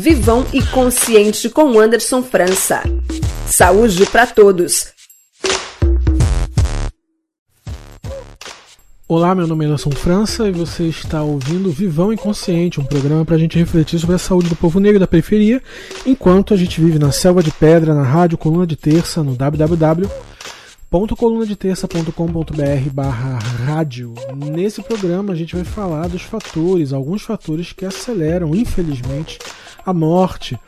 Vivão e Consciente com Anderson França. Saúde para todos. Olá, meu nome é Anderson França e você está ouvindo Vivão Inconsciente, um programa para a gente refletir sobre a saúde do povo negro da periferia, enquanto a gente vive na selva de pedra, na rádio Coluna de Terça, no www.colunadeterça.com.br barra rádio. Nesse programa a gente vai falar dos fatores, alguns fatores que aceleram, infelizmente, a morte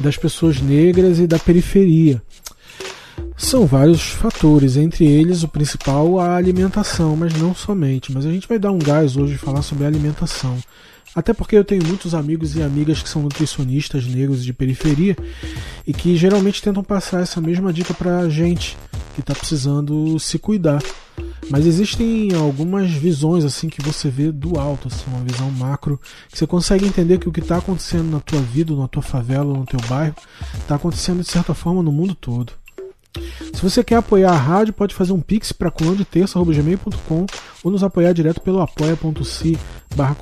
das pessoas negras e da periferia. São vários fatores, entre eles o principal a alimentação, mas não somente. Mas a gente vai dar um gás hoje de falar sobre alimentação. Até porque eu tenho muitos amigos e amigas que são nutricionistas negros de periferia e que geralmente tentam passar essa mesma dica para gente que está precisando se cuidar. Mas existem algumas visões assim que você vê do alto, assim, uma visão macro, que você consegue entender que o que está acontecendo na tua vida, na tua favela, no teu bairro, está acontecendo de certa forma no mundo todo. Se você quer apoiar a rádio, pode fazer um pix para colundeterça.gmail.com ou nos apoiar direto pelo apoia.se barra.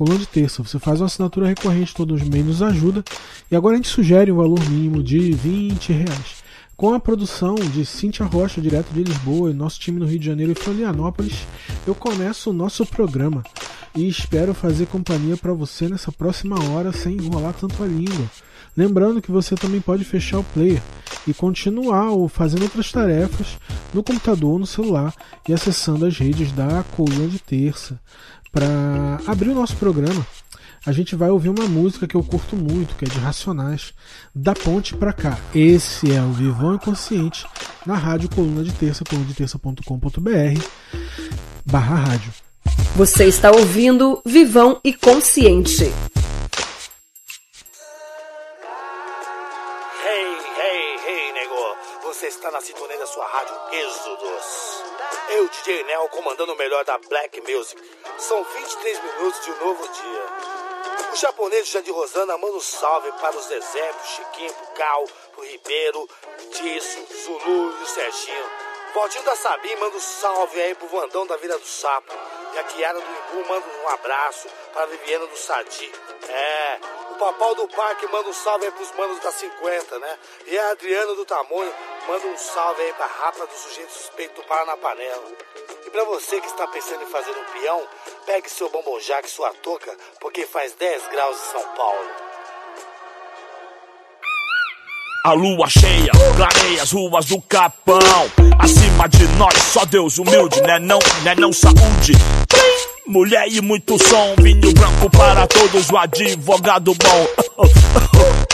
Você faz uma assinatura recorrente todos os meses, nos ajuda. E agora a gente sugere um valor mínimo de 20 reais. Com a produção de Cintia Rocha, direto de Lisboa, e nosso time no Rio de Janeiro e Florianópolis, eu começo o nosso programa e espero fazer companhia para você nessa próxima hora sem enrolar tanto a língua. Lembrando que você também pode fechar o player e continuar ou fazendo outras tarefas no computador ou no celular e acessando as redes da Coluna de Terça. Para abrir o nosso programa, a gente vai ouvir uma música que eu curto muito, que é de Racionais, da ponte para cá. Esse é o Vivão Inconsciente na rádio Coluna de Terça, colunadeterça.com.br barra rádio. Você está ouvindo Vivão e Consciente. está na sintonia da sua rádio Êxodos. Eu, DJ Nel, comandando o melhor da Black Music. São 23 minutos de um novo dia. O japonês Jandir Rosana manda um salve para os exemplos, Chiquinho, Cal, pro Ribeiro, Disso, Zulu e o Serginho. Valtinho da Sabim manda um salve aí pro Vandão da Vila do Sapo. E a Kiara do Imbu manda um abraço para a Viviana do Sadi. É, o Papau do Parque manda um salve aí pros manos da 50, né? E a Adriana do Tamanho manda um salve aí pra rapa do sujeito suspeito do Paraná Panela. E pra você que está pensando em fazer um peão, pegue seu bombonjaque e sua touca, porque faz 10 graus em São Paulo. A lua cheia, clareia as ruas do Capão. Acima de nós, só Deus humilde, né não, né não saúde. Mulher e muito som, vinho branco para todos, o advogado bom.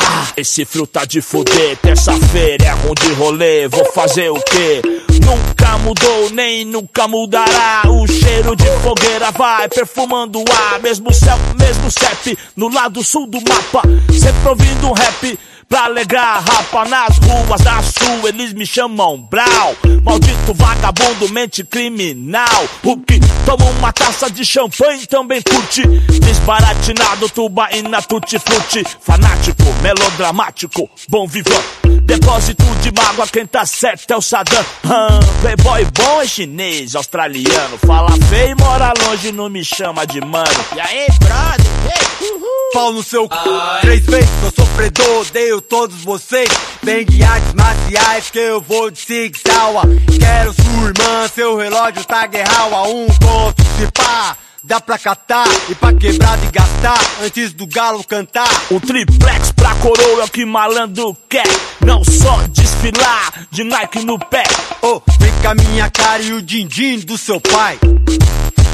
Ah, esse frio tá de fuder, terça-feira é ruim de rolê, vou fazer o quê? Nunca mudou, nem nunca mudará. O cheiro de fogueira vai perfumando o ar. Mesmo céu, mesmo CEP, no lado sul do mapa. Sempre ouvindo um rap Pra alegrar rapa nas ruas da sul, eles me chamam Brau. Maldito vagabundo, mente criminal. O que toma uma taça de champanhe também curte. Desbaratinado, tubaína, tutti-frutti. Fanático, melodramático, bom vivão. Depósito de mágoa, quem tá certo é o Saddam. Hum, playboy bom é chinês, australiano. Fala feio mora longe, não me chama de mano. E aí, brother? Hey, uhul. Pau no seu c... Três vezes eu sofredor, odeio todos vocês. Vem de artes marciais que eu vou de Sig Sauer. Quero sua irmã, seu relógio tá guerral a um conto, se pá. Dá pra catar e pra quebrar e gastar antes do galo cantar. O triplex pra coroa é o que malandro quer. Não só desfilar de Nike no pé. Oh, vem com a minha cara e o din-din do seu pai.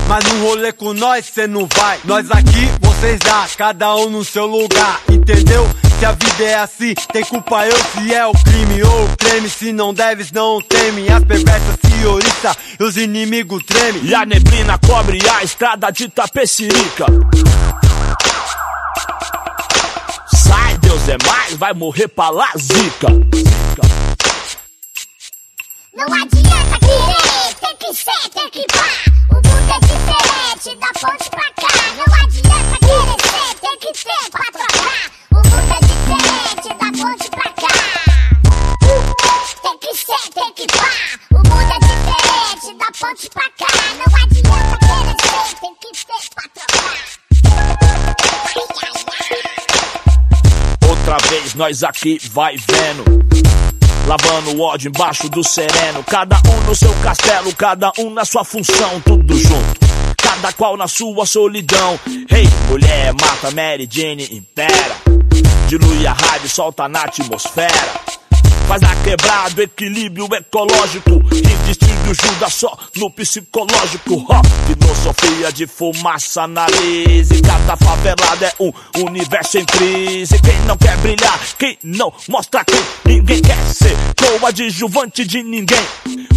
Mas no rolê com nós cê não vai. Nós aqui, vocês lá, cada um no seu lugar, entendeu? Se a vida é assim, tem culpa eu se é o crime ou o creme. Se não deves, não teme. As perversas se oriçam e os inimigos tremem. E a neblina cobre a estrada de Tapecirica. Sai, Deus é mais, vai morrer pra lá, zica. Não adianta querer, tem que ser, tem que pá. O mundo é diferente, da ponte pra cá. Não adianta querer ser, tem que ter pra trocar. O mundo é diferente, da ponte pra cá. Tem que ser, tem que pá. O mundo é diferente, da ponte pra cá. Não adianta querer ser, tem que ter pra trocar. Outra vez nós aqui vai vendo. Lavando o ódio embaixo do sereno. Cada um no seu castelo, cada um na sua função, tudo junto. Cada qual na sua solidão. Rei, hey, mulher, mata Mary Jane, impera. Dilui a e solta na atmosfera. Faz a quebrado, equilíbrio ecológico. E distribui Judas só no psicológico. Filosofia de fumaça, análise. Cada favelada é um universo em crise. Quem não quer brilhar, quem não mostra quem ninguém quer ser. Coadjuvante de ninguém.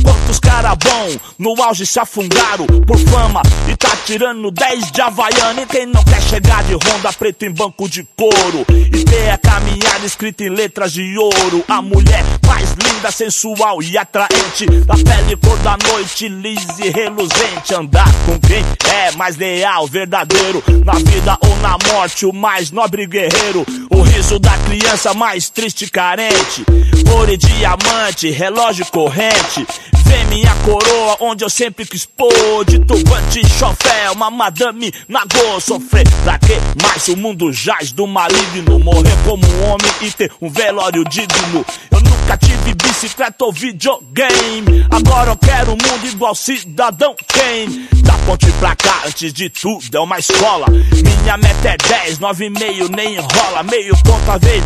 Quantos cara bom no auge se afundaram por fama e tá tirando 10 de Havaiana. E quem não quer chegar de Honda preto em banco de couro e ter a caminhada escrita em letras de ouro. A mulher mais linda, sensual e atraente. Da pele cor da noite, lisa e reluzente. Andar com quem é mais leal, verdadeiro. Na vida ou na morte, o mais nobre guerreiro. O riso da criança mais triste e carente. Ouro e diamante, relógio corrente. Vem minha coroa, onde eu sempre quis pôr. De turbante, chofé, uma madame nagô. Sofrer pra que mais o mundo jaz do maligno? Morrer como um homem e ter um velório digno. Eu nunca tive bicicleta ou videogame. Agora eu quero um mundo igual cidadão Kane. Da ponte pra cá, antes de tudo, é uma escola. Minha meta é 10, 9,5, nem enrola. Meio ponto a vez.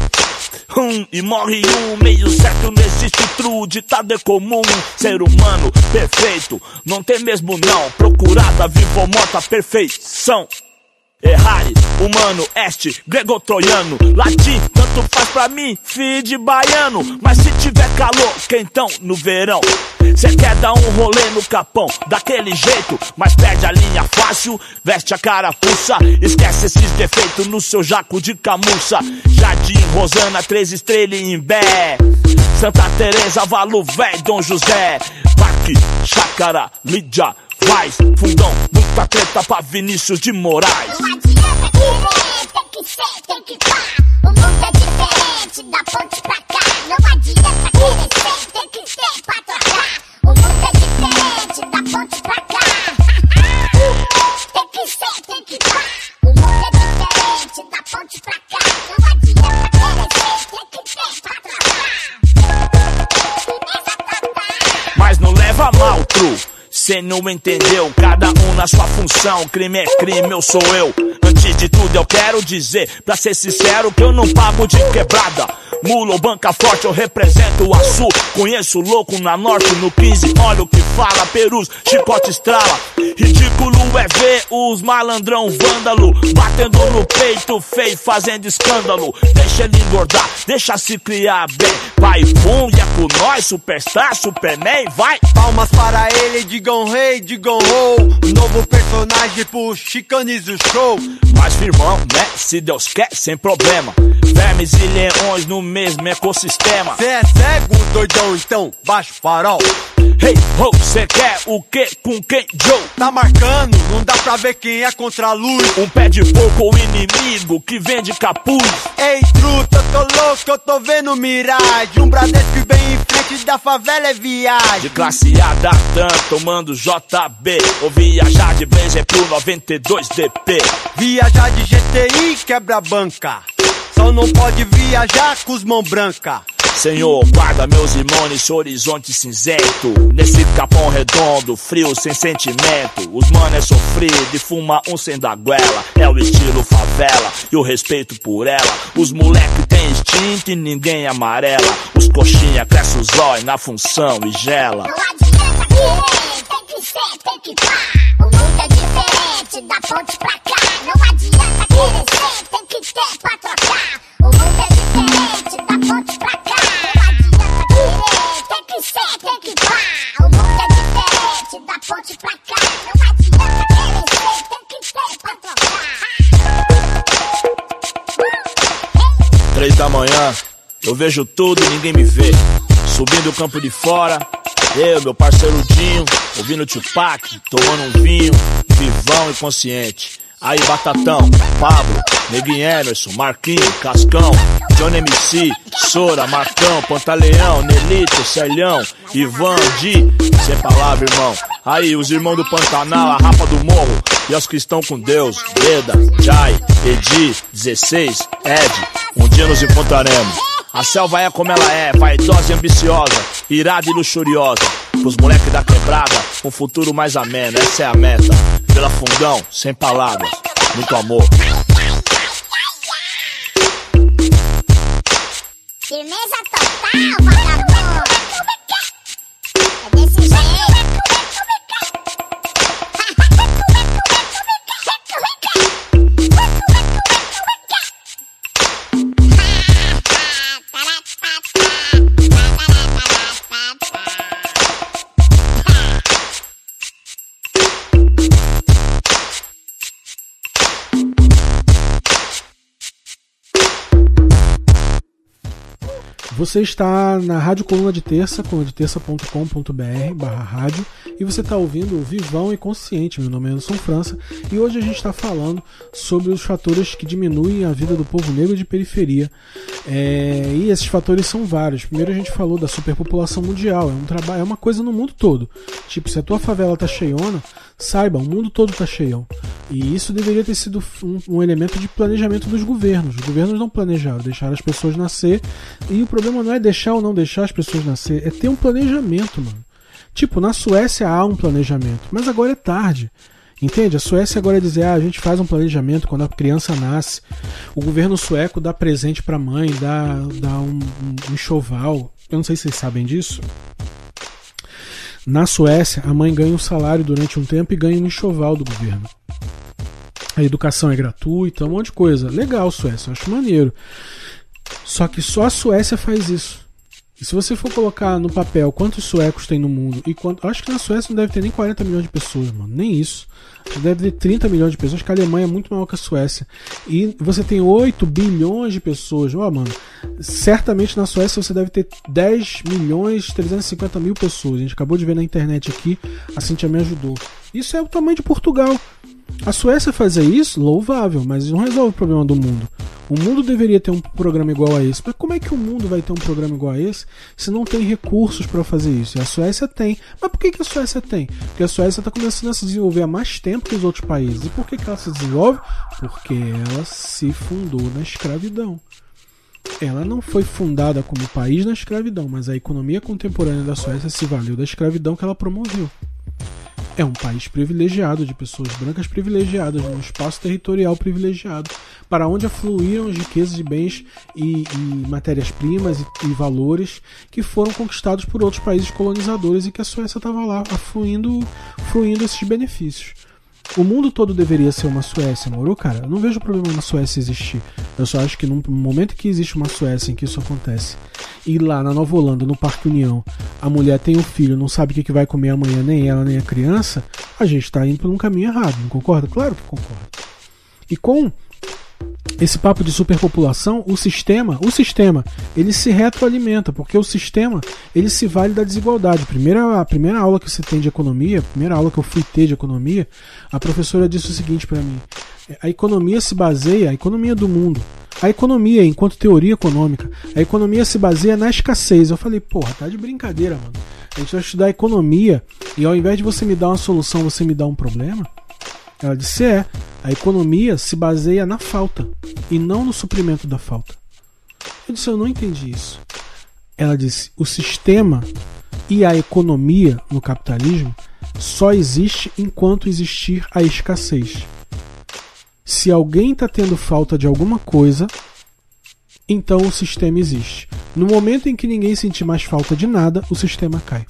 Um, e morre um, meio certo, não existe true, ditado é comum. Ser humano perfeito, não tem mesmo não. Procurada, vivo ou morta, perfeição. Errare, humano, este, grego-troiano, latim, tanto faz pra mim, filho de baiano. Mas se tiver calor, quentão no verão, cê quer dar um rolê no capão, daquele jeito, mas perde a linha fácil, veste a carapuça, esquece esses defeitos no seu jaco de camuça. Jardim, Rosana, três estrelas em Bé. Santa Teresa, Véi, Dom José, Parque, Chácara, Lídia, Vaz, Fundão, muita treta pra Vinícius de Moraes. Não adianta querer, tem que ser, tem que pá. Da ponte pra cá. Não adianta querer ser, tem que ter pra trocar. O mundo é diferente, da ponte pra cá. tem que ser, tem que pá. O mundo é diferente, da ponte pra cá. Não adianta querer ser, tem que ter pra trocar. Mas não leva mal, true. Cê não entendeu, cada um na sua função. Crime é crime, eu sou eu. Antes de tudo, eu quero dizer, pra ser sincero, que eu não pago de quebrada. Mula ou banca forte, eu represento o Açu. Conheço louco na norte, no 15. Olha o que fala, perus, chicote estrala. Ridículo é ver os malandrão vândalo. Batendo no peito feio, fazendo escândalo. Deixa ele engordar, deixa se criar bem. Vai, pum, e é com nós, superstar, superman, vai. Palmas para ele, digam rei, digam ho. Novo personagem pro Chicanes o show. Mas firmão, né? Se Deus quer, sem problema. Vermes e leões no mesmo ecossistema. Cê é cego, doidão, então baixa o farol. Hey, ho, cê quer o que com quem, Joe? Tá marcando, não dá pra ver quem é contra a luz. Um pé de fogo ou inimigo que vende capuz. Ei, truta, tô louco, eu tô vendo miragem. Um Bradesco bem em frente da favela é viagem. De classe A da TAM, tomando JB. Ou viajar de Blazer pro 92DP. Viajar de GTI quebra banca. Só não pode viajar com os mão branca. Senhor, guarda meus irmãos nesse horizonte cinzento. Nesse capão redondo, frio, sem sentimento. Os mano é sofrido e fuma um sem da goela. É o estilo favela e o respeito por ela. Os moleque tem instinto e ninguém amarela. Os coxinha cresce os olhos na função e gela. Não adianta querer, tem que ser, tem que pá. Da ponte pra cá. Não adianta querer tem que ter pra trocar. O mundo é diferente, da ponte pra cá. Não adianta querer, tem que ser, tem que pá. O mundo é diferente, da ponte pra cá. Não adianta querer tem que ter pra trocar. Três da manhã, eu vejo tudo e ninguém me vê. Subindo o campo de fora, eu, meu parceiro Dinho, ouvindo Tupac, tomando um vinho, vivão e consciente. Aí, Batatão, Pablo, Neguinho Emerson, Marquinho, Cascão, Johnny MC, Sora, Marcão, Pantaleão, Nelito, Celhão, Ivan, Di, sem palavra, irmão. Aí, os irmãos do Pantanal, a Rapa do Morro, E aos que estão com Deus, Veda, Jai, Edi, 16, Ed, um dia nos encontraremos. A selva é como ela é, vaidosa e ambiciosa, irada e luxuriosa. Pros moleques da quebrada, um futuro mais ameno, essa é a meta. Pela fundão, sem palavras, muito amor. Firmeza total, Você está na Rádio Coluna de Terça, colunadeterça.com.br barra rádio, e você está ouvindo o Vivão e Consciente. Meu nome é Anderson França, e hoje a gente está falando sobre os fatores que diminuem a vida do povo negro de periferia. É, e esses fatores são vários. Primeiro a gente falou da superpopulação mundial, é, um trabalho, é uma coisa no mundo todo. Tipo, se a tua favela tá cheiona, saiba, o mundo todo tá cheião. E isso deveria ter sido um, um elemento de planejamento dos governos. Os governos não planejaram, deixaram as pessoas nascer, e o problema não é deixar ou não deixar as pessoas nascer, é ter um planejamento, mano. Tipo, na Suécia há um planejamento, mas agora é tarde. Entende? A Suécia agora é dizer, ah, a gente faz um planejamento quando a criança nasce. O governo sueco dá presente pra mãe, dá, dá um, um enxoval. Eu não sei se vocês sabem disso. Na Suécia, a mãe ganha um salário durante um tempo e ganha um enxoval do governo. A educação é gratuita, um monte de coisa. Legal, Suécia, eu acho maneiro. Só que só a Suécia faz isso. E se você for colocar no papel quantos suecos tem no mundo e quanto. Acho que na Suécia não deve ter nem 40 milhões de pessoas, mano. Nem isso. Deve ter 30 milhões de pessoas, que a Alemanha é muito maior que a Suécia. E você tem 8 bilhões de pessoas. Ó, oh, mano. Certamente na Suécia você deve ter 10 milhões 350 mil pessoas. A gente acabou de ver na internet aqui, a Cintia me ajudou. Isso é o tamanho de Portugal. A Suécia fazer isso, louvável, mas não resolve o problema do mundo. O mundo deveria ter um programa igual a esse. Mas como é que o mundo vai ter um programa igual a esse se não tem recursos para fazer isso? E a Suécia tem. Mas por que, que a Suécia tem? Porque a Suécia está começando a se desenvolver há mais tempo que os outros países. E por que, que ela se desenvolve? Porque ela se fundou na escravidão. Ela não foi fundada como país na escravidão, mas a economia contemporânea da Suécia se valeu da escravidão que ela promoveu. É um país privilegiado, de pessoas brancas privilegiadas, num espaço territorial privilegiado, para onde afluíram as riquezas de bens e, e matérias-primas e, e, valores que foram conquistados por outros países colonizadores e que a Suécia estava lá afluindo, fluindo esses benefícios. O mundo todo deveria ser uma Suécia, moro, cara? Eu não vejo problema na Suécia existir. Eu só acho que no momento que existe uma Suécia em que isso acontece, e lá na Nova Holanda, no Parque União, a mulher tem um filho, não sabe o que vai comer amanhã, nem ela, nem a criança, a gente está indo por um caminho errado, não concorda? Claro que concordo. E com esse papo de superpopulação, o sistema, o sistema, ele se retroalimenta, porque o sistema, ele se vale da desigualdade. Primeira, a primeira aula que você tem de economia, a primeira aula que eu fui ter de economia, a professora disse o seguinte para mim: a economia se baseia, a economia do mundo, a economia, enquanto teoria econômica, a economia se baseia na escassez. Eu falei, porra, tá de brincadeira, mano. A gente vai estudar economia e ao invés de você me dar uma solução, você me dá um problema? Ela disse: é, a economia se baseia na falta e não no suprimento da falta. Eu disse: eu não entendi isso. Ela disse: o sistema e a economia no capitalismo só existe enquanto existir a escassez. Se alguém está tendo falta de alguma coisa, então o sistema existe. No momento em que ninguém sentir mais falta de nada, o sistema cai.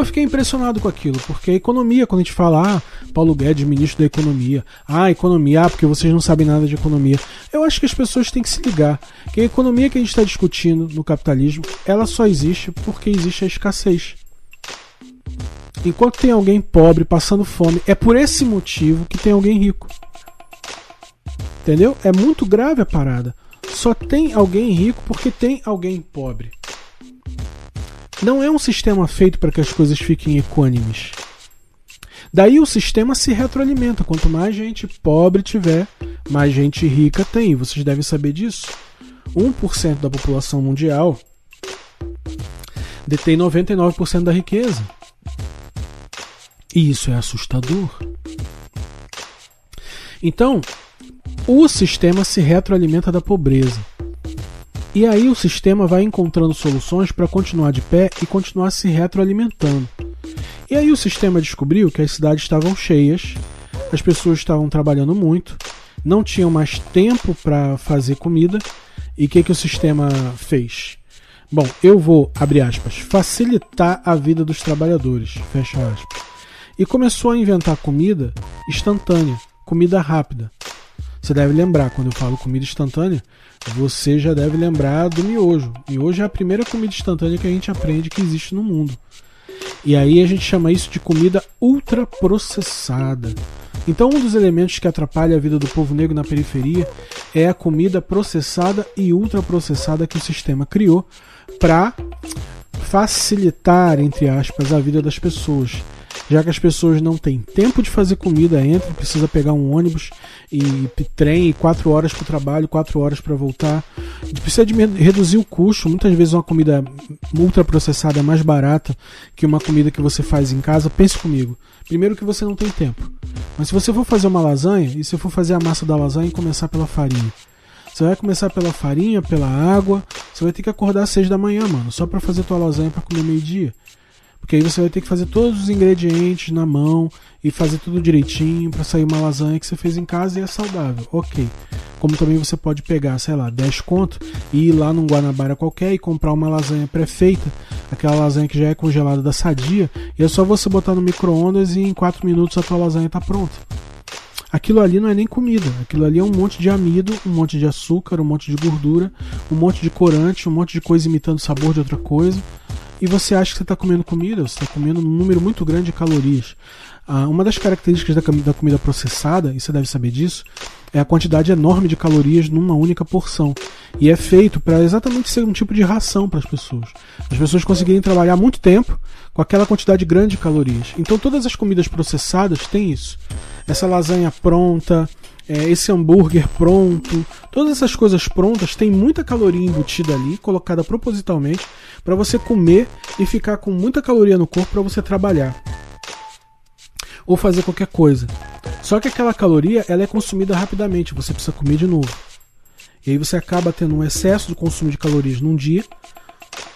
Eu fiquei impressionado com aquilo, porque a economia, quando a gente fala, ah, Paulo Guedes, ministro da Economia, ah, economia, ah, porque vocês não sabem nada de economia. Eu acho que as pessoas têm que se ligar que a economia que a gente está discutindo no capitalismo, ela só existe porque existe a escassez. Enquanto tem alguém pobre passando fome, é por esse motivo que tem alguém rico. Entendeu? É muito grave a parada. Só tem alguém rico porque tem alguém pobre. Não é um sistema feito para que as coisas fiquem equânimes. Daí o sistema se retroalimenta. Quanto mais gente pobre tiver, mais gente rica tem. Vocês devem saber disso. 1% da população mundial detém 99% da riqueza. E isso é assustador. Então, o sistema se retroalimenta da pobreza. E aí o sistema vai encontrando soluções para continuar de pé e continuar se retroalimentando. E aí o sistema descobriu que as cidades estavam cheias, as pessoas estavam trabalhando muito, não tinham mais tempo para fazer comida. E o que, que o sistema fez? Bom, eu vou, abre aspas, facilitar a vida dos trabalhadores, fecha aspas. E começou a inventar comida instantânea, comida rápida. Você deve lembrar, quando eu falo comida instantânea, você já deve lembrar do miojo. Miojo é a primeira comida instantânea que a gente aprende que existe no mundo. E aí a gente chama isso de comida ultraprocessada. Então, um dos elementos que atrapalha a vida do povo negro na periferia é a comida processada e ultraprocessada que o sistema criou para facilitar, entre aspas, a vida das pessoas já que as pessoas não têm tempo de fazer comida, entra, precisa pegar um ônibus e trem, e quatro horas para o trabalho, quatro horas para voltar. Precisa de reduzir o custo. Muitas vezes uma comida ultraprocessada é mais barata que uma comida que você faz em casa. Pense comigo. Primeiro que você não tem tempo. Mas se você for fazer uma lasanha, e se for fazer a massa da lasanha começar pela farinha, você vai começar pela farinha, pela água. Você vai ter que acordar às seis da manhã, mano, só para fazer tua lasanha para comer meio-dia. Porque aí você vai ter que fazer todos os ingredientes na mão e fazer tudo direitinho para sair uma lasanha que você fez em casa e é saudável. Ok. Como também você pode pegar, sei lá, 10 conto e ir lá num Guanabara qualquer e comprar uma lasanha pré-feita, aquela lasanha que já é congelada da Sadia, e é só você botar no micro-ondas e em 4 minutos a tua lasanha está pronta. Aquilo ali não é nem comida, aquilo ali é um monte de amido, um monte de açúcar, um monte de gordura, um monte de corante, um monte de coisa imitando o sabor de outra coisa e você acha que você está comendo comida, você está comendo um número muito grande de calorias. Ah, uma das características da, da comida processada, e você deve saber disso, é a quantidade enorme de calorias numa única porção. E é feito para exatamente ser um tipo de ração para as pessoas. As pessoas conseguirem trabalhar muito tempo com aquela quantidade grande de calorias. Então todas as comidas processadas têm isso. Essa lasanha pronta, é, esse hambúrguer pronto, todas essas coisas prontas têm muita caloria embutida ali, colocada propositalmente para você comer e ficar com muita caloria no corpo para você trabalhar ou fazer qualquer coisa. Só que aquela caloria ela é consumida rapidamente, você precisa comer de novo. E aí você acaba tendo um excesso de consumo de calorias num dia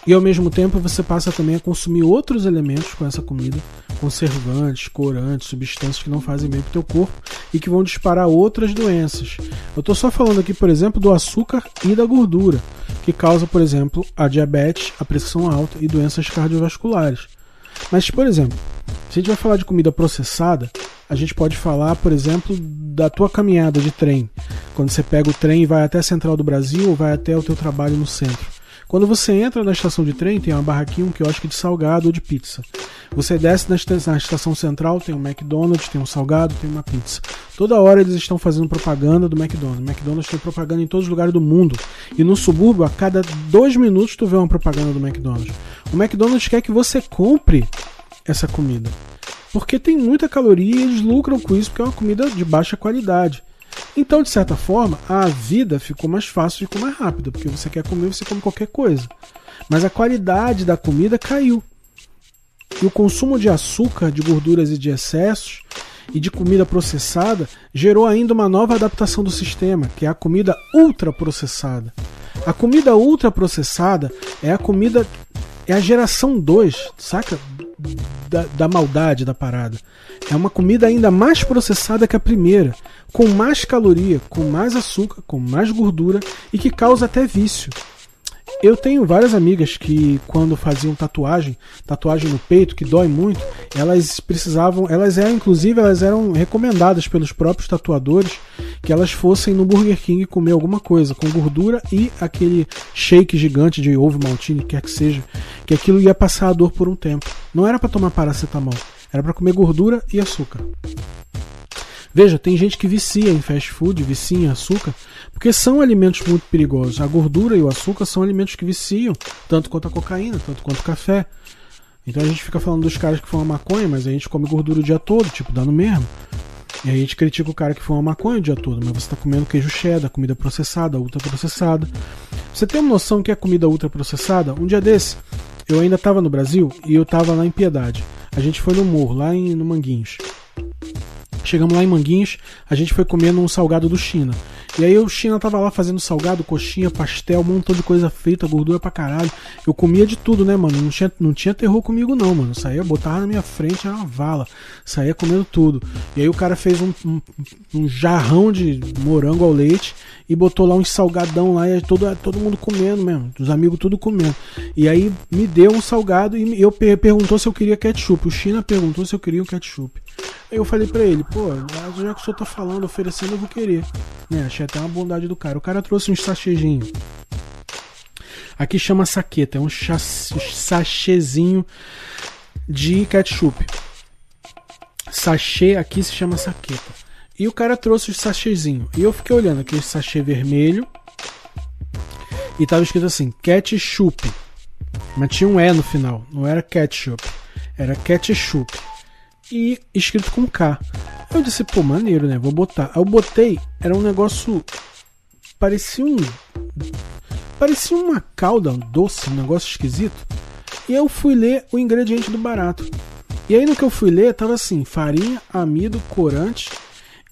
e ao mesmo tempo você passa também a consumir outros elementos com essa comida, conservantes, corantes, substâncias que não fazem bem para o teu corpo e que vão disparar outras doenças. Eu estou só falando aqui, por exemplo, do açúcar e da gordura, que causa, por exemplo, a diabetes, a pressão alta e doenças cardiovasculares. Mas, por exemplo, se a gente vai falar de comida processada, a gente pode falar, por exemplo, da tua caminhada de trem. Quando você pega o trem e vai até a Central do Brasil ou vai até o teu trabalho no centro. Quando você entra na estação de trem, tem uma barraquinha, um quiosque de salgado ou de pizza. Você desce na estação central, tem um McDonald's, tem um salgado, tem uma pizza. Toda hora eles estão fazendo propaganda do McDonald's. McDonald's tem propaganda em todos os lugares do mundo. E no subúrbio, a cada dois minutos, tu vê uma propaganda do McDonald's. O McDonald's quer que você compre essa comida. Porque tem muita caloria e eles lucram com isso porque é uma comida de baixa qualidade. Então, de certa forma, a vida ficou mais fácil e ficou mais rápida, porque você quer comer, você come qualquer coisa. Mas a qualidade da comida caiu. E o consumo de açúcar, de gorduras e de excessos e de comida processada gerou ainda uma nova adaptação do sistema, que é a comida ultraprocessada. A comida ultraprocessada é a comida é a geração 2, saca? Da, da, maldade da parada. É uma comida ainda mais processada que a primeira, com mais caloria, com mais açúcar, com mais gordura e que causa até vício. Eu tenho várias amigas que quando faziam tatuagem, tatuagem no peito que dói muito, elas precisavam, elas eram inclusive elas eram recomendadas pelos próprios tatuadores que elas fossem no Burger King comer alguma coisa com gordura e aquele shake gigante de ovo maltine, quer que seja, que aquilo ia passar a dor por um tempo. Não era para tomar paracetamol, era para comer gordura e açúcar. Veja, tem gente que vicia em fast food, vicia em açúcar, porque são alimentos muito perigosos. A gordura e o açúcar são alimentos que viciam, tanto quanto a cocaína, tanto quanto o café. Então a gente fica falando dos caras que fumam maconha, mas a gente come gordura o dia todo, tipo, dá no mesmo. E aí a gente critica o cara que fuma maconha o dia todo, mas você está comendo queijo cheddar, comida processada, ultraprocessada. Você tem uma noção que é comida ultraprocessada? Um dia desse, eu ainda tava no Brasil e eu tava lá em Piedade. A gente foi no morro, lá em, no Manguinhos. Chegamos lá em Manguinhos, a gente foi comendo um salgado do China. E aí o China tava lá fazendo salgado, coxinha, pastel, um montão de coisa frita, gordura pra caralho. Eu comia de tudo, né, mano? Não tinha, não tinha terror comigo, não, mano. Saía, botava na minha frente, era uma vala. Saía comendo tudo. E aí o cara fez um, um, um jarrão de morango ao leite e botou lá um salgadão lá e todo, todo mundo comendo mesmo. Os amigos tudo comendo. E aí me deu um salgado e eu per perguntou se eu queria ketchup. O China perguntou se eu queria um ketchup. Eu falei pra ele, pô, já que o senhor tá falando, oferecendo, eu vou querer. Né, achei até uma bondade do cara. O cara trouxe um sachêzinho. Aqui chama saqueta, é um sachêzinho de ketchup. Sachê aqui se chama saqueta. E o cara trouxe o sachêzinho. E eu fiquei olhando aquele sachê vermelho. E tava escrito assim, ketchup. Mas tinha um E no final, não era ketchup. Era ketchup e escrito com K. Eu disse, pô, maneiro, né? Vou botar. Aí eu botei, era um negócio. Parecia um. Parecia uma calda doce, um negócio esquisito. E eu fui ler o ingrediente do barato. E aí no que eu fui ler, tava assim: farinha, amido, corante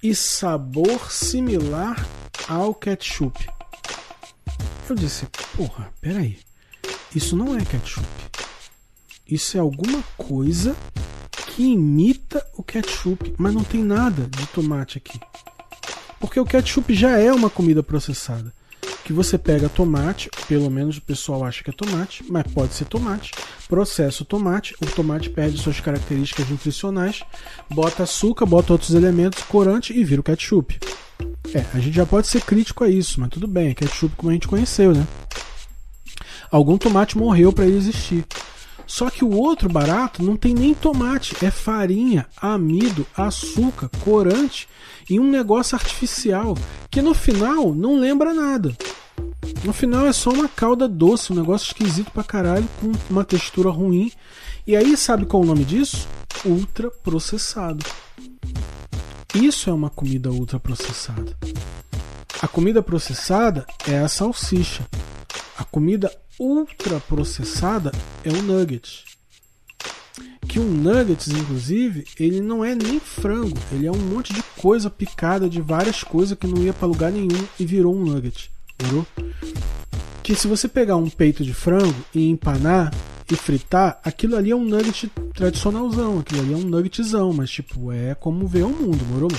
e sabor similar ao ketchup. Eu disse, porra, peraí. Isso não é ketchup. Isso é alguma coisa que imita o ketchup, mas não tem nada de tomate aqui. Porque o ketchup já é uma comida processada. Que você pega tomate, pelo menos o pessoal acha que é tomate, mas pode ser tomate, processa o tomate, o tomate perde suas características nutricionais, bota açúcar, bota outros elementos, corante e vira o ketchup. É, a gente já pode ser crítico a isso, mas tudo bem, é ketchup como a gente conheceu, né? Algum tomate morreu para ele existir. Só que o outro barato não tem nem tomate, é farinha, amido, açúcar, corante e um negócio artificial que no final não lembra nada. No final é só uma calda doce, um negócio esquisito pra caralho, com uma textura ruim. E aí, sabe qual é o nome disso? Ultra processado. Isso é uma comida ultra processada. A comida processada é a salsicha. A comida ultraprocessada é o nugget. Que o nuggets, inclusive, ele não é nem frango, ele é um monte de coisa picada de várias coisas que não ia para lugar nenhum e virou um nugget. Que se você pegar um peito de frango e empanar e fritar, aquilo ali é um nugget tradicionalzão, aquilo ali é um nuggetzão, mas tipo, é como vê o mundo, morou?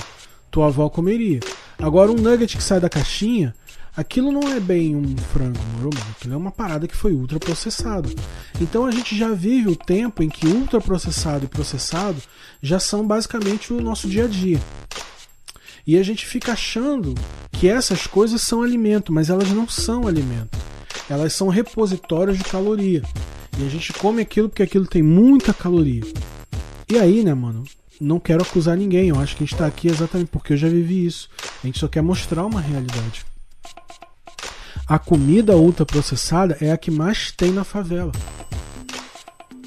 Tua avó comeria. Agora um nugget que sai da caixinha, aquilo não é bem um frango, moro? Aquilo é uma parada que foi ultraprocessado. Então a gente já vive o tempo em que ultraprocessado e processado já são basicamente o nosso dia a dia. E a gente fica achando que essas coisas são alimento, mas elas não são alimento. Elas são repositórios de caloria. E a gente come aquilo porque aquilo tem muita caloria. E aí, né, mano? Não quero acusar ninguém. Eu acho que a gente tá aqui exatamente porque eu já vivi isso. A gente só quer mostrar uma realidade a comida ultraprocessada é a que mais tem na favela.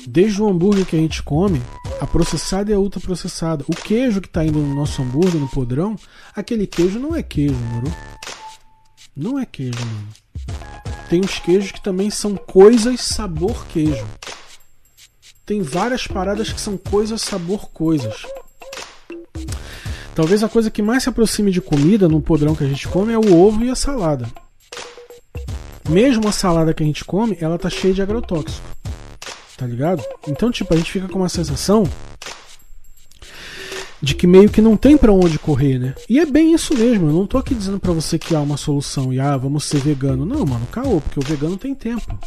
Desde o hambúrguer que a gente come, a processada e a ultraprocessada. O queijo que está indo no nosso hambúrguer, no podrão, aquele queijo não é queijo, moro? Não é queijo, mano. Tem os queijos que também são coisas sabor queijo. Tem várias paradas que são coisas sabor coisas. Talvez a coisa que mais se aproxime de comida no podrão que a gente come é o ovo e a salada mesmo a salada que a gente come, ela tá cheia de agrotóxico. Tá ligado? Então, tipo, a gente fica com uma sensação de que meio que não tem para onde correr, né? E é bem isso mesmo. Eu não tô aqui dizendo para você que há uma solução e ah, vamos ser vegano. Não, mano, caô, porque o vegano tem tempo.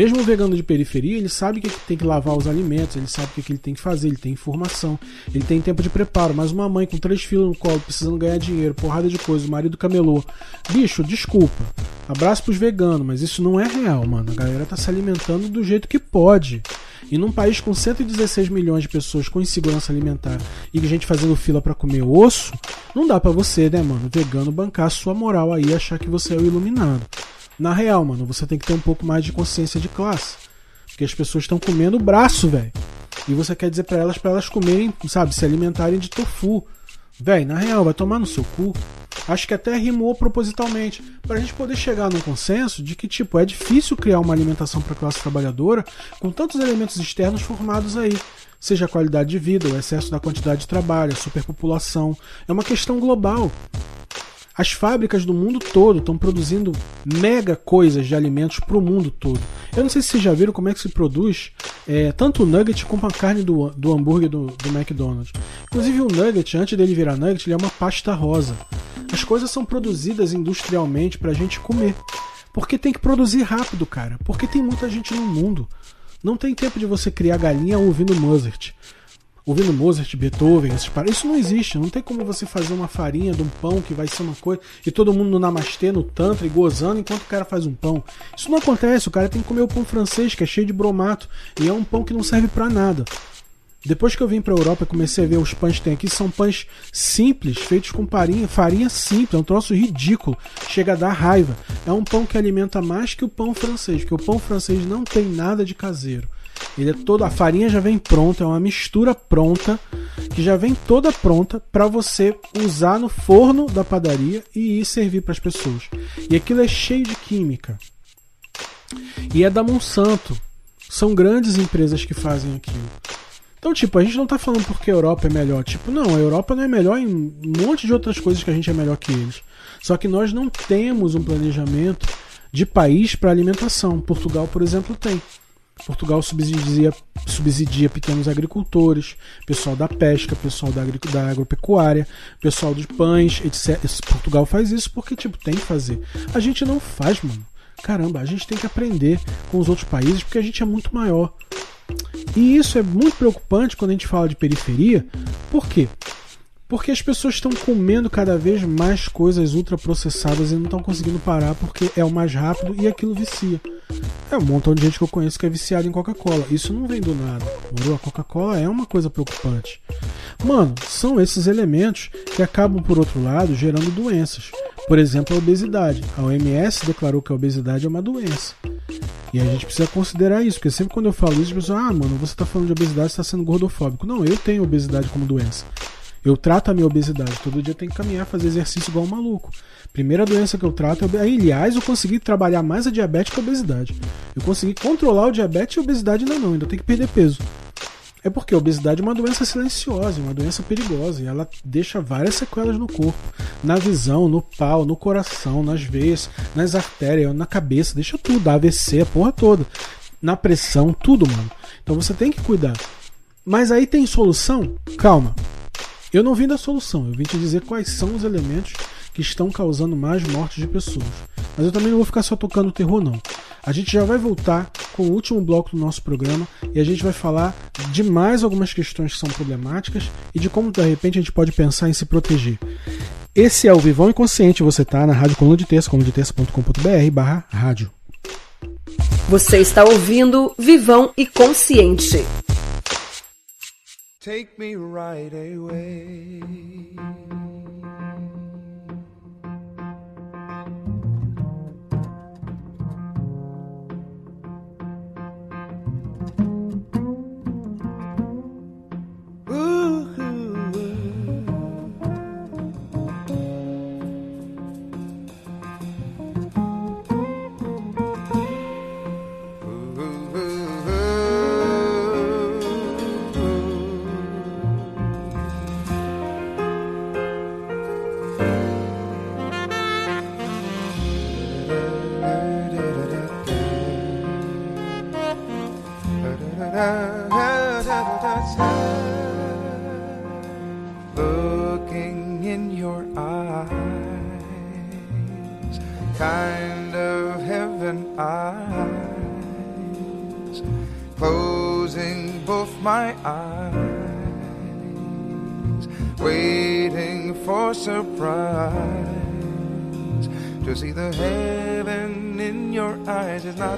Mesmo o vegano de periferia, ele sabe que tem que lavar os alimentos, ele sabe o que ele tem que fazer, ele tem informação, ele tem tempo de preparo. Mas uma mãe com três filhos no colo, precisando ganhar dinheiro, porrada de coisa, o marido camelô. Bicho, desculpa. Abraço pros veganos, mas isso não é real, mano. A galera tá se alimentando do jeito que pode. E num país com 116 milhões de pessoas com insegurança alimentar e gente fazendo fila para comer osso, não dá para você, né, mano, vegano bancar sua moral aí e achar que você é o iluminado. Na real, mano, você tem que ter um pouco mais de consciência de classe. Porque as pessoas estão comendo o braço, velho. E você quer dizer para elas, para elas comerem, sabe, se alimentarem de tofu. Velho, na real, vai tomar no seu cu. Acho que até rimou propositalmente, para a gente poder chegar num consenso de que, tipo, é difícil criar uma alimentação para a classe trabalhadora com tantos elementos externos formados aí. Seja a qualidade de vida, o excesso da quantidade de trabalho, a superpopulação. É uma questão global. As fábricas do mundo todo estão produzindo mega coisas de alimentos para o mundo todo. Eu não sei se vocês já viram como é que se produz é, tanto o nugget como a carne do, do hambúrguer do, do McDonald's. Inclusive o nugget, antes dele virar nugget, ele é uma pasta rosa. As coisas são produzidas industrialmente para a gente comer. Porque tem que produzir rápido, cara. Porque tem muita gente no mundo. Não tem tempo de você criar galinha ouvindo Mozart ouvindo Mozart, Beethoven, esses par... isso não existe. Não tem como você fazer uma farinha de um pão que vai ser uma coisa e todo mundo no namastê, no tantra e gozando enquanto o cara faz um pão. Isso não acontece. O cara tem que comer o pão francês que é cheio de bromato e é um pão que não serve para nada. Depois que eu vim para a Europa e comecei a ver os pães que tem aqui, são pães simples, feitos com farinha, farinha simples, é um troço ridículo, chega a dar raiva. É um pão que alimenta mais que o pão francês, porque o pão francês não tem nada de caseiro. Ele é todo a farinha já vem pronta, é uma mistura pronta que já vem toda pronta para você usar no forno da padaria e ir servir para as pessoas. E aquilo é cheio de química. E é da Monsanto. São grandes empresas que fazem aquilo. Então, tipo, a gente não tá falando porque a Europa é melhor. Tipo, não, a Europa não é melhor em um monte de outras coisas que a gente é melhor que eles. Só que nós não temos um planejamento de país para alimentação. Portugal, por exemplo, tem. Portugal subsidia, subsidia pequenos agricultores, pessoal da pesca, pessoal da, da agropecuária, pessoal dos pães, etc. Portugal faz isso porque, tipo, tem que fazer. A gente não faz, mano. Caramba, a gente tem que aprender com os outros países porque a gente é muito maior. E isso é muito preocupante quando a gente fala de periferia. Por quê? Porque as pessoas estão comendo cada vez mais coisas ultraprocessadas e não estão conseguindo parar porque é o mais rápido e aquilo vicia. É um montão de gente que eu conheço que é viciado em Coca-Cola. Isso não vem do nada. Entendeu? A Coca-Cola é uma coisa preocupante. Mano, são esses elementos que acabam, por outro lado, gerando doenças. Por exemplo, a obesidade. A OMS declarou que a obesidade é uma doença. E a gente precisa considerar isso, porque sempre quando eu falo isso, as pessoas, ah, mano, você está falando de obesidade, está sendo gordofóbico. Não, eu tenho obesidade como doença. Eu trato a minha obesidade. Todo dia eu tenho que caminhar, fazer exercício igual um maluco. Primeira doença que eu trato é Aliás, eu consegui trabalhar mais a diabetes que a obesidade. Eu consegui controlar o diabetes e a obesidade ainda não, ainda tenho que perder peso. É porque a obesidade é uma doença silenciosa, uma doença perigosa, e ela deixa várias sequelas no corpo, na visão, no pau, no coração, nas veias, nas artérias, na cabeça, deixa tudo, AVC, a porra toda, na pressão, tudo, mano. Então você tem que cuidar. Mas aí tem solução? Calma, eu não vim da solução, eu vim te dizer quais são os elementos que estão causando mais mortes de pessoas. Mas eu também não vou ficar só tocando terror, não. A gente já vai voltar com o último bloco do nosso programa e a gente vai falar de mais algumas questões que são problemáticas e de como de repente a gente pode pensar em se proteger. Esse é o Vivão Inconsciente, você está na Rádio Coluna de Terça, colunadeterça.com.br barra rádio. Você está ouvindo Vivão e Consciente. Take me right away.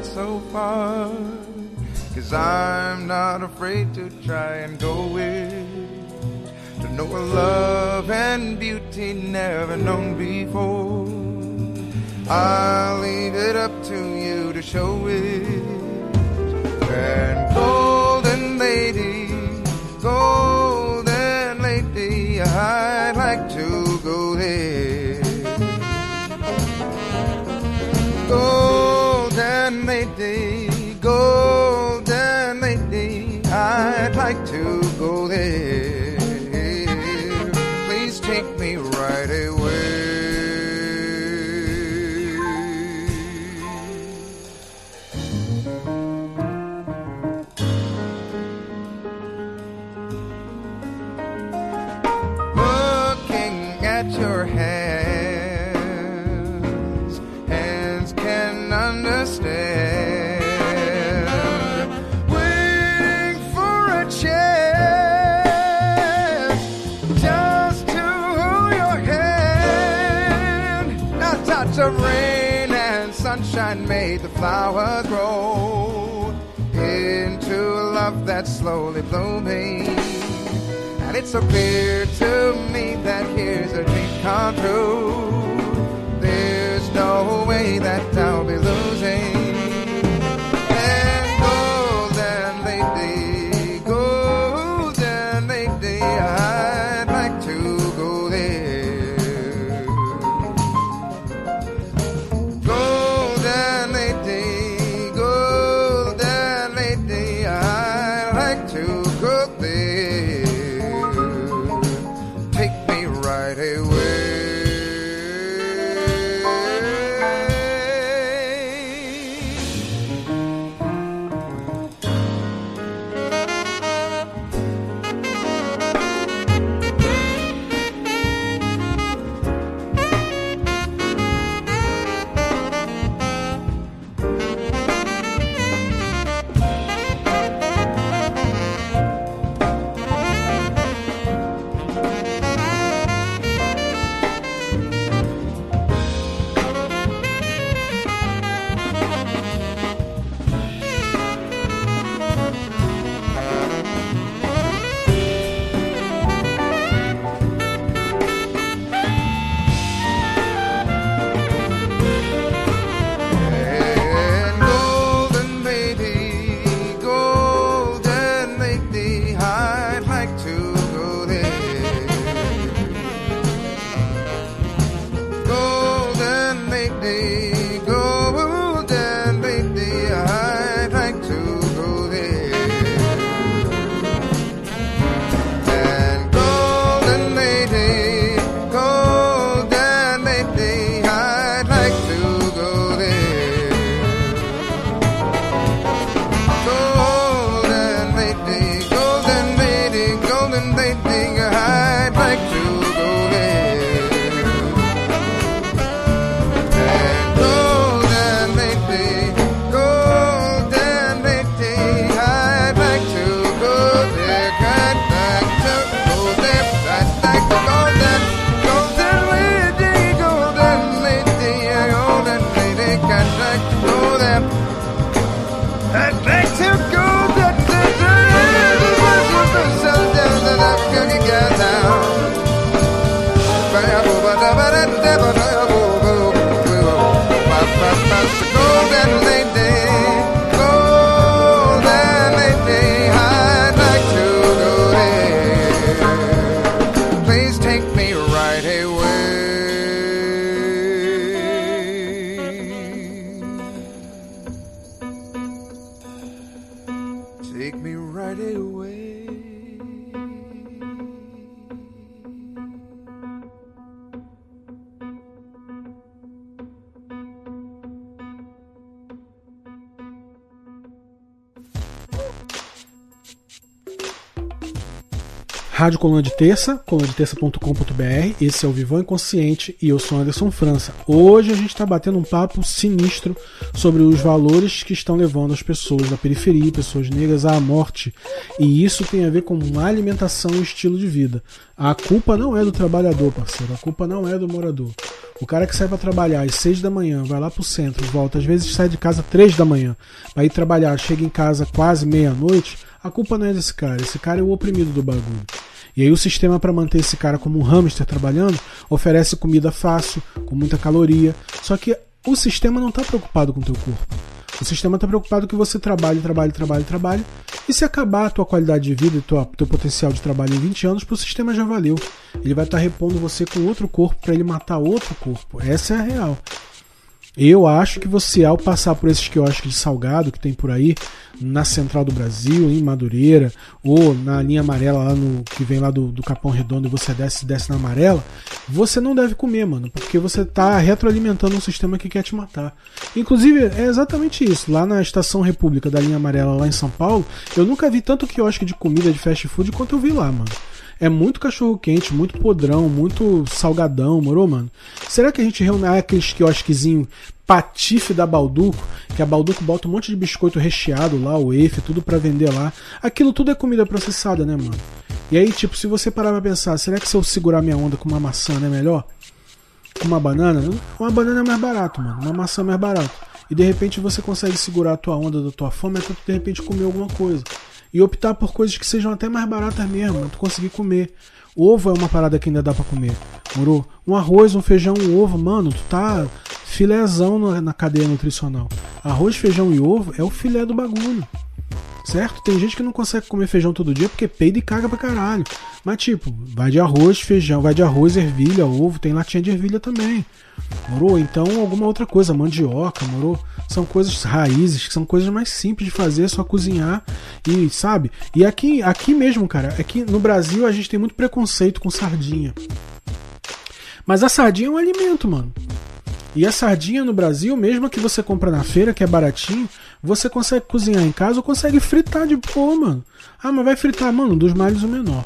So far. Cause I'm not afraid to try and go it. To know a love and beauty never known before. I'll leave it up to you to show it. And golden lady, golden lady, I'd like to go there. Sunshine made the flower grow into a love that's slowly blooming. And it's so clear to me that here's a dream come true. There's no way that away. Rádio Coluna de Terça, colunadeterça.com.br. Esse é o Vivão Inconsciente e eu sou Anderson França. Hoje a gente está batendo um papo sinistro sobre os valores que estão levando as pessoas da periferia, pessoas negras, à morte. E isso tem a ver com alimentação e estilo de vida. A culpa não é do trabalhador, parceiro. A culpa não é do morador. O cara que sai para trabalhar às 6 da manhã, vai lá pro centro, volta, às vezes sai de casa às 3 da manhã, vai ir trabalhar, chega em casa quase meia-noite, a culpa não é desse cara, esse cara é o oprimido do bagulho. E aí o sistema para manter esse cara como um hamster trabalhando oferece comida fácil, com muita caloria, só que o sistema não está preocupado com o teu corpo. O sistema está preocupado que você trabalhe, trabalhe, trabalhe, trabalhe. E se acabar a tua qualidade de vida e tua, teu potencial de trabalho em 20 anos, pro sistema já valeu. Ele vai estar tá repondo você com outro corpo para ele matar outro corpo. Essa é a real. Eu acho que você, ao passar por esses quiosques de salgado que tem por aí, na Central do Brasil, em Madureira, ou na linha amarela lá no que vem lá do, do Capão Redondo e você desce desce na amarela, você não deve comer, mano, porque você tá retroalimentando um sistema que quer te matar. Inclusive, é exatamente isso. Lá na Estação República da linha amarela, lá em São Paulo, eu nunca vi tanto quiosque de comida de fast food quanto eu vi lá, mano. É muito cachorro quente, muito podrão, muito salgadão, morou, mano? Será que a gente reúne ah, aqueles quiosquezinho patife da Balduco, que a Balduco bota um monte de biscoito recheado lá, o EF, tudo para vender lá. Aquilo tudo é comida processada, né, mano? E aí, tipo, se você parar pra pensar, será que se eu segurar minha onda com uma maçã não é melhor? Com uma banana? Uma banana é mais barato, mano. Uma maçã é mais barato. E de repente você consegue segurar a tua onda da tua fome até tu de repente comer alguma coisa e optar por coisas que sejam até mais baratas mesmo, tu conseguir comer. Ovo é uma parada que ainda dá para comer. Morou? Um arroz, um feijão, um ovo, mano, tu tá filézão na cadeia nutricional. Arroz, feijão e ovo é o filé do bagulho. Certo? Tem gente que não consegue comer feijão todo dia porque peida e caga pra caralho. Mas tipo, vai de arroz, feijão, vai de arroz, ervilha, ovo, tem latinha de ervilha também. Morou? Então alguma outra coisa, mandioca, morou? São coisas raízes, que são coisas mais simples de fazer, só cozinhar e, sabe? E aqui, aqui mesmo, cara, aqui no Brasil a gente tem muito preconceito com sardinha. Mas a sardinha é um alimento, mano. E a sardinha no Brasil, mesmo que você compra na feira, que é baratinho, você consegue cozinhar em casa ou consegue fritar de boa, mano. Ah, mas vai fritar, mano, dos males o menor.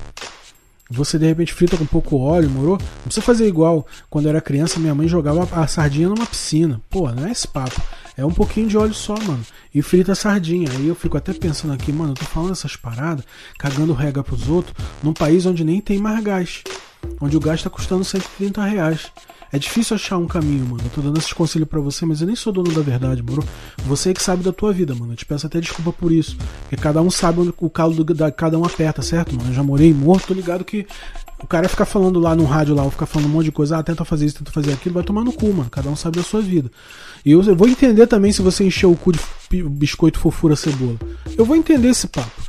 Você de repente frita com pouco óleo, morou? Não precisa fazer igual. Quando eu era criança, minha mãe jogava a sardinha numa piscina. Pô, não é esse papo. É um pouquinho de óleo só, mano. E frita a sardinha. Aí eu fico até pensando aqui, mano, eu tô falando essas paradas, cagando rega pros outros, num país onde nem tem mais gás. Onde o gás tá custando 130 reais. É difícil achar um caminho, mano. Eu tô dando esses conselhos para você, mas eu nem sou dono da verdade, moro? Você é que sabe da tua vida, mano. Eu te peço até desculpa por isso. Porque cada um sabe onde o calo da cada um aperta, certo, mano? Eu já morei morto, tô ligado que o cara fica falando lá no rádio lá, ou fica falando um monte de coisa, ah, tenta fazer isso, tenta fazer aquilo, vai tomar no cu, mano. Cada um sabe da sua vida. E eu, eu vou entender também se você encher o cu de biscoito fofura cebola. Eu vou entender esse papo.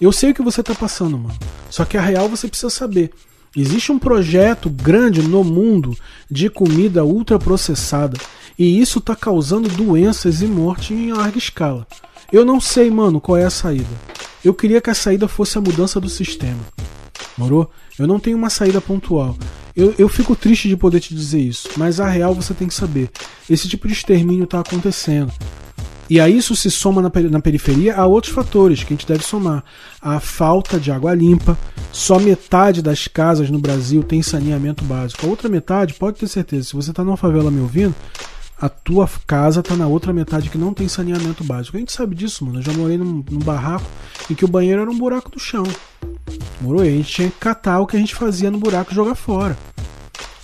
Eu sei o que você tá passando, mano. Só que a real você precisa saber. Existe um projeto grande no mundo de comida ultraprocessada e isso está causando doenças e morte em larga escala. Eu não sei, mano, qual é a saída. Eu queria que a saída fosse a mudança do sistema. Morou? Eu não tenho uma saída pontual. Eu, eu fico triste de poder te dizer isso, mas a real você tem que saber. Esse tipo de extermínio está acontecendo. E a isso se soma na, na periferia a outros fatores que a gente deve somar. A falta de água limpa. Só metade das casas no Brasil tem saneamento básico. A outra metade, pode ter certeza, se você está numa favela me ouvindo, a tua casa tá na outra metade que não tem saneamento básico. A gente sabe disso, mano. Eu já morei num, num barraco em que o banheiro era um buraco do chão. Morou? E a gente tinha que catar o que a gente fazia no buraco e jogar fora.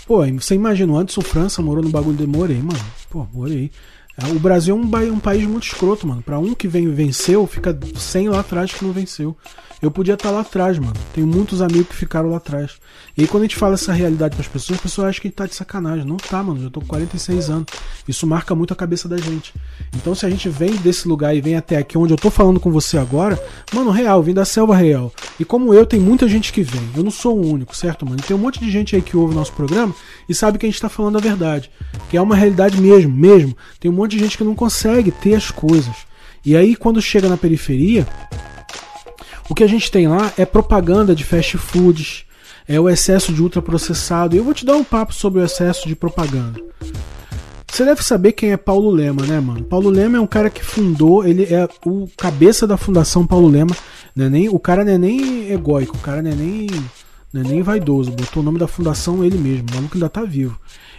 Pô, você imagina, o Anderson França morou no bagulho de morei, mano. Pô, morei. É, o Brasil é um, um, país muito escroto, mano. Pra um que vem venceu, fica 100 lá atrás que não venceu. Eu podia estar tá lá atrás, mano. Tenho muitos amigos que ficaram lá atrás. E aí, quando a gente fala essa realidade as pessoas, as pessoas acham que a gente tá de sacanagem. Não tá, mano. Eu tô com 46 anos. Isso marca muito a cabeça da gente. Então, se a gente vem desse lugar e vem até aqui onde eu tô falando com você agora, mano, real, vim da selva real. E como eu, tem muita gente que vem. Eu não sou o único, certo, mano? E tem um monte de gente aí que ouve o nosso programa e sabe que a gente tá falando a verdade. Que é uma realidade mesmo, mesmo. Tem um monte de gente que não consegue ter as coisas. E aí, quando chega na periferia, o que a gente tem lá é propaganda de fast foods, é o excesso de ultraprocessado. Eu vou te dar um papo sobre o excesso de propaganda. Você deve saber quem é Paulo Lema, né, mano? Paulo Lema é um cara que fundou, ele é o cabeça da Fundação Paulo Lema. Não é nem, o cara não é nem egóico, o cara não é nem, não é nem vaidoso. Botou o nome da fundação ele mesmo, o maluco ainda tá vivo.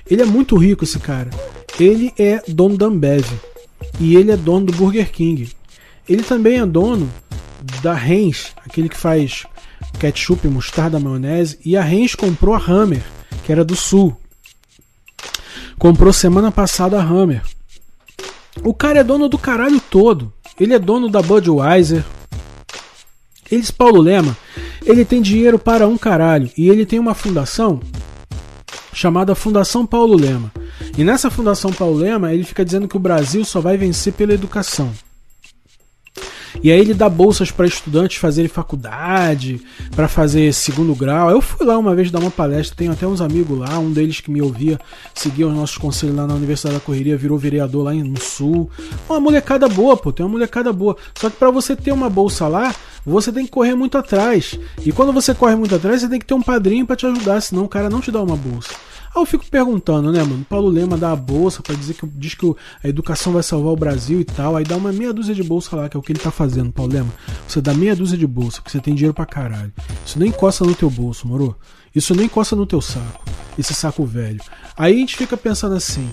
Ele é muito rico, esse cara. Ele é dono da Ambev. E ele é dono do Burger King. Ele também é dono da Heinz, aquele que faz ketchup, mostarda, maionese, e a Heinz comprou a Hammer, que era do sul. Comprou semana passada a Hammer. O cara é dono do caralho todo. Ele é dono da Budweiser. Eles, Paulo Lema, ele tem dinheiro para um caralho. E ele tem uma fundação chamada Fundação Paulo Lema. E nessa Fundação Paulo Lema, ele fica dizendo que o Brasil só vai vencer pela educação. E aí ele dá bolsas para estudantes fazerem faculdade, para fazer segundo grau. Eu fui lá uma vez dar uma palestra, tenho até uns amigos lá, um deles que me ouvia, seguia os nossos conselhos lá na Universidade da Correria, virou vereador lá no Sul. Uma molecada boa, pô, tem uma molecada boa. Só que para você ter uma bolsa lá, você tem que correr muito atrás. E quando você corre muito atrás, você tem que ter um padrinho para te ajudar, senão o cara não te dá uma bolsa. Aí eu fico perguntando, né, mano? Paulo Lema dá a bolsa para dizer que diz que a educação vai salvar o Brasil e tal. Aí dá uma meia dúzia de bolsa lá, que é o que ele tá fazendo, Paulo Lema. Você dá meia dúzia de bolsa, porque você tem dinheiro pra caralho. Isso nem encosta no teu bolso, moro? Isso nem encosta no teu saco. Esse saco velho. Aí a gente fica pensando assim: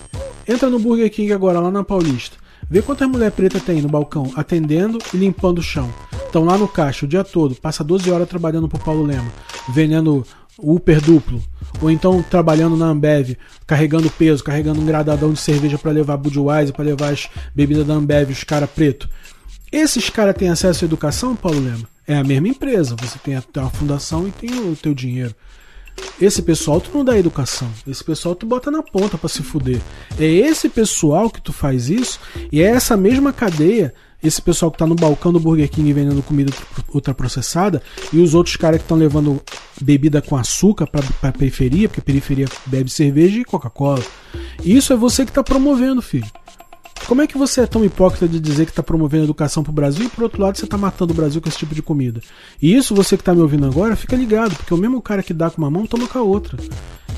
entra no Burger King agora, lá na Paulista. Vê quantas mulher preta tem no balcão, atendendo e limpando o chão. Estão lá no caixa o dia todo, passa 12 horas trabalhando pro Paulo Lema, vendendo Uber duplo, ou então trabalhando na Ambev, carregando peso, carregando um gradadão de cerveja para levar Budweiser, para levar as bebidas da Ambev, os cara preto. Esses caras têm acesso à educação, Paulo Lema? É a mesma empresa, você tem a, a fundação e tem o teu dinheiro. Esse pessoal tu não dá educação. Esse pessoal tu bota na ponta para se fuder. É esse pessoal que tu faz isso e é essa mesma cadeia esse pessoal que tá no balcão do Burger King vendendo comida ultraprocessada e os outros caras que estão levando bebida com açúcar pra periferia, porque periferia bebe cerveja e Coca-Cola. Isso é você que tá promovendo, filho. Como é que você é tão hipócrita de dizer que está promovendo educação para o Brasil e por outro lado você está matando o Brasil com esse tipo de comida? E isso você que está me ouvindo agora, fica ligado, porque o mesmo cara que dá com uma mão toma com a outra.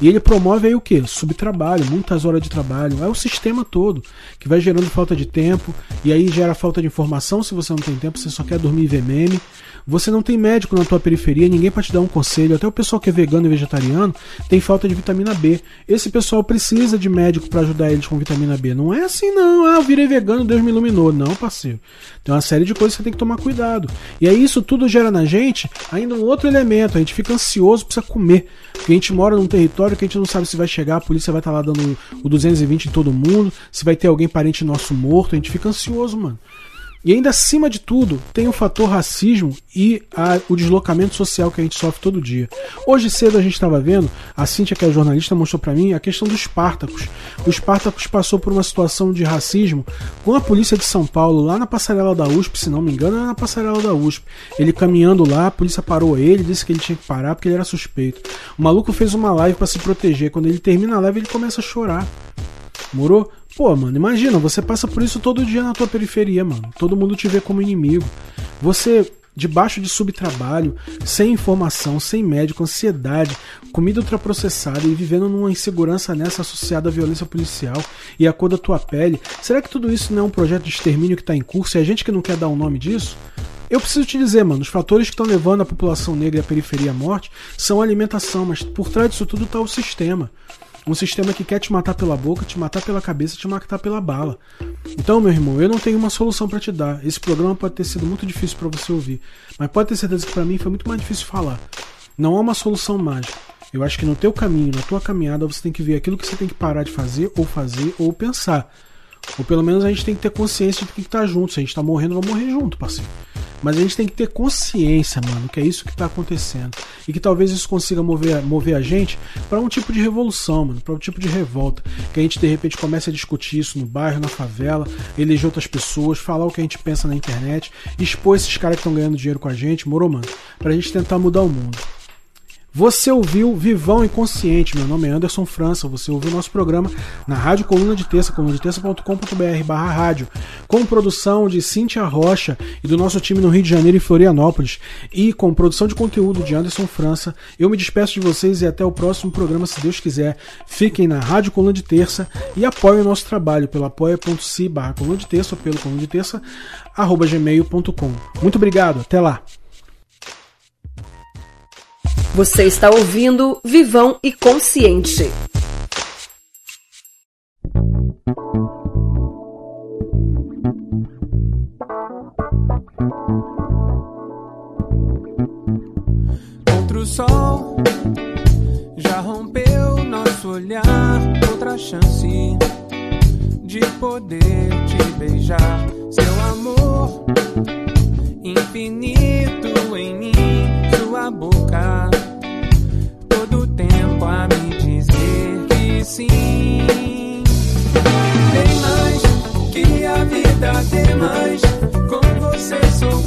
E ele promove aí o que? Subtrabalho, muitas horas de trabalho. É o sistema todo que vai gerando falta de tempo e aí gera falta de informação. Se você não tem tempo, você só quer dormir e ver meme. Você não tem médico na tua periferia, ninguém para te dar um conselho. Até o pessoal que é vegano e vegetariano tem falta de vitamina B. Esse pessoal precisa de médico para ajudar eles com vitamina B. Não é assim não. Ah, eu virei vegano, Deus me iluminou. Não, parceiro. Tem uma série de coisas que você tem que tomar cuidado. E aí isso tudo gera na gente ainda um outro elemento. A gente fica ansioso, precisa comer. Porque a gente mora num território que a gente não sabe se vai chegar, a polícia vai estar tá lá dando o 220 em todo mundo, se vai ter alguém parente nosso morto. A gente fica ansioso, mano. E ainda acima de tudo, tem o fator racismo e a, o deslocamento social que a gente sofre todo dia. Hoje cedo a gente estava vendo, a Cíntia, que é jornalista, mostrou para mim a questão dos Espartacos. O Espartacos passou por uma situação de racismo com a polícia de São Paulo, lá na passarela da USP, se não me engano, era na passarela da USP. Ele caminhando lá, a polícia parou ele, disse que ele tinha que parar porque ele era suspeito. O maluco fez uma live para se proteger. Quando ele termina a live, ele começa a chorar. Morou? Pô, mano, imagina, você passa por isso todo dia na tua periferia, mano. Todo mundo te vê como inimigo. Você debaixo de subtrabalho, sem informação, sem médico, ansiedade, comida ultraprocessada e vivendo numa insegurança nessa associada à violência policial e à cor da tua pele. Será que tudo isso não é um projeto de extermínio que está em curso e a gente que não quer dar o um nome disso? Eu preciso te dizer, mano, os fatores que estão levando a população negra e a periferia à morte são a alimentação, mas por trás disso tudo está o sistema. Um sistema que quer te matar pela boca, te matar pela cabeça, te matar pela bala. Então, meu irmão, eu não tenho uma solução para te dar. Esse programa pode ter sido muito difícil para você ouvir, mas pode ter certeza que para mim foi muito mais difícil falar. Não há uma solução mágica. Eu acho que no teu caminho, na tua caminhada, você tem que ver aquilo que você tem que parar de fazer, ou fazer, ou pensar. Ou pelo menos a gente tem que ter consciência de que tá junto. Se a gente tá morrendo, vamos morrer junto, parceiro. Mas a gente tem que ter consciência, mano, que é isso que está acontecendo. E que talvez isso consiga mover, mover a gente para um tipo de revolução, mano, para um tipo de revolta. Que a gente de repente comece a discutir isso no bairro, na favela, eleger outras pessoas, falar o que a gente pensa na internet, expor esses caras que estão ganhando dinheiro com a gente, moro, mano, pra gente tentar mudar o mundo. Você ouviu Vivão Inconsciente, meu nome é Anderson França, você ouviu nosso programa na Rádio Coluna de Terça, colunadeterça.com.br barra rádio, com produção de Cíntia Rocha e do nosso time no Rio de Janeiro e Florianópolis, e com produção de conteúdo de Anderson França. Eu me despeço de vocês e até o próximo programa, se Deus quiser. Fiquem na Rádio Coluna de Terça e apoiem o nosso trabalho pelo apoia.se barra coluna de terça ou pelo coluna de terça, arroba gmail.com. Muito obrigado, até lá! Você está ouvindo Vivão e Consciente. Contra o sol já rompeu nosso olhar, outra chance de poder te beijar. Seu amor infinito em mim, sua boca sim. Tem mais que a vida tem mais. Com você sou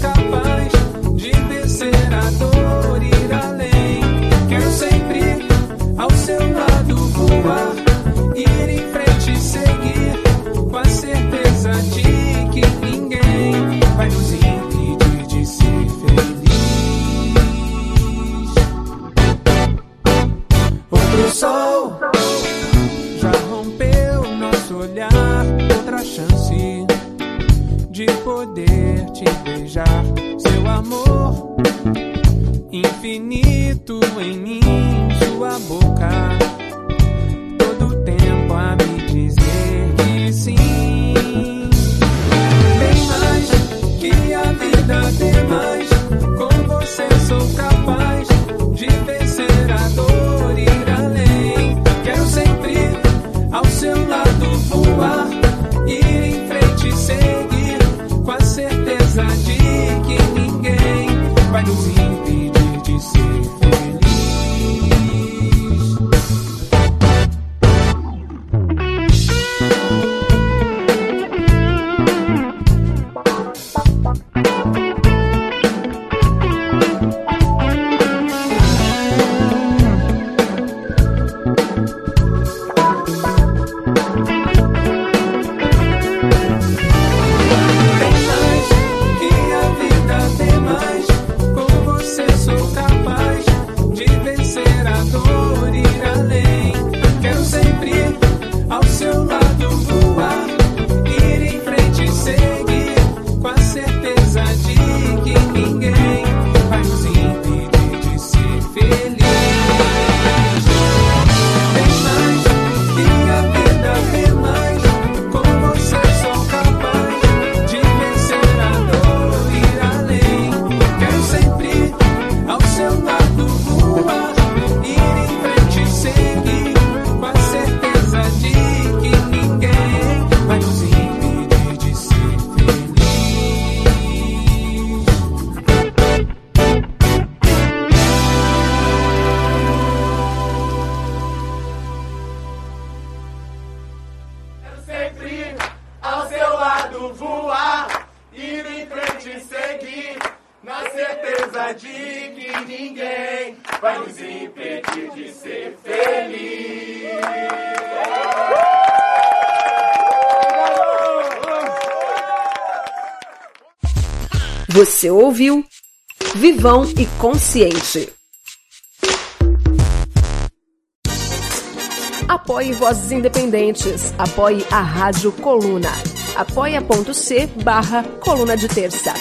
ouviu Vivão e Consciente. Apoie Vozes Independentes. Apoie a Rádio Coluna. apoia.c barra Coluna de Terça.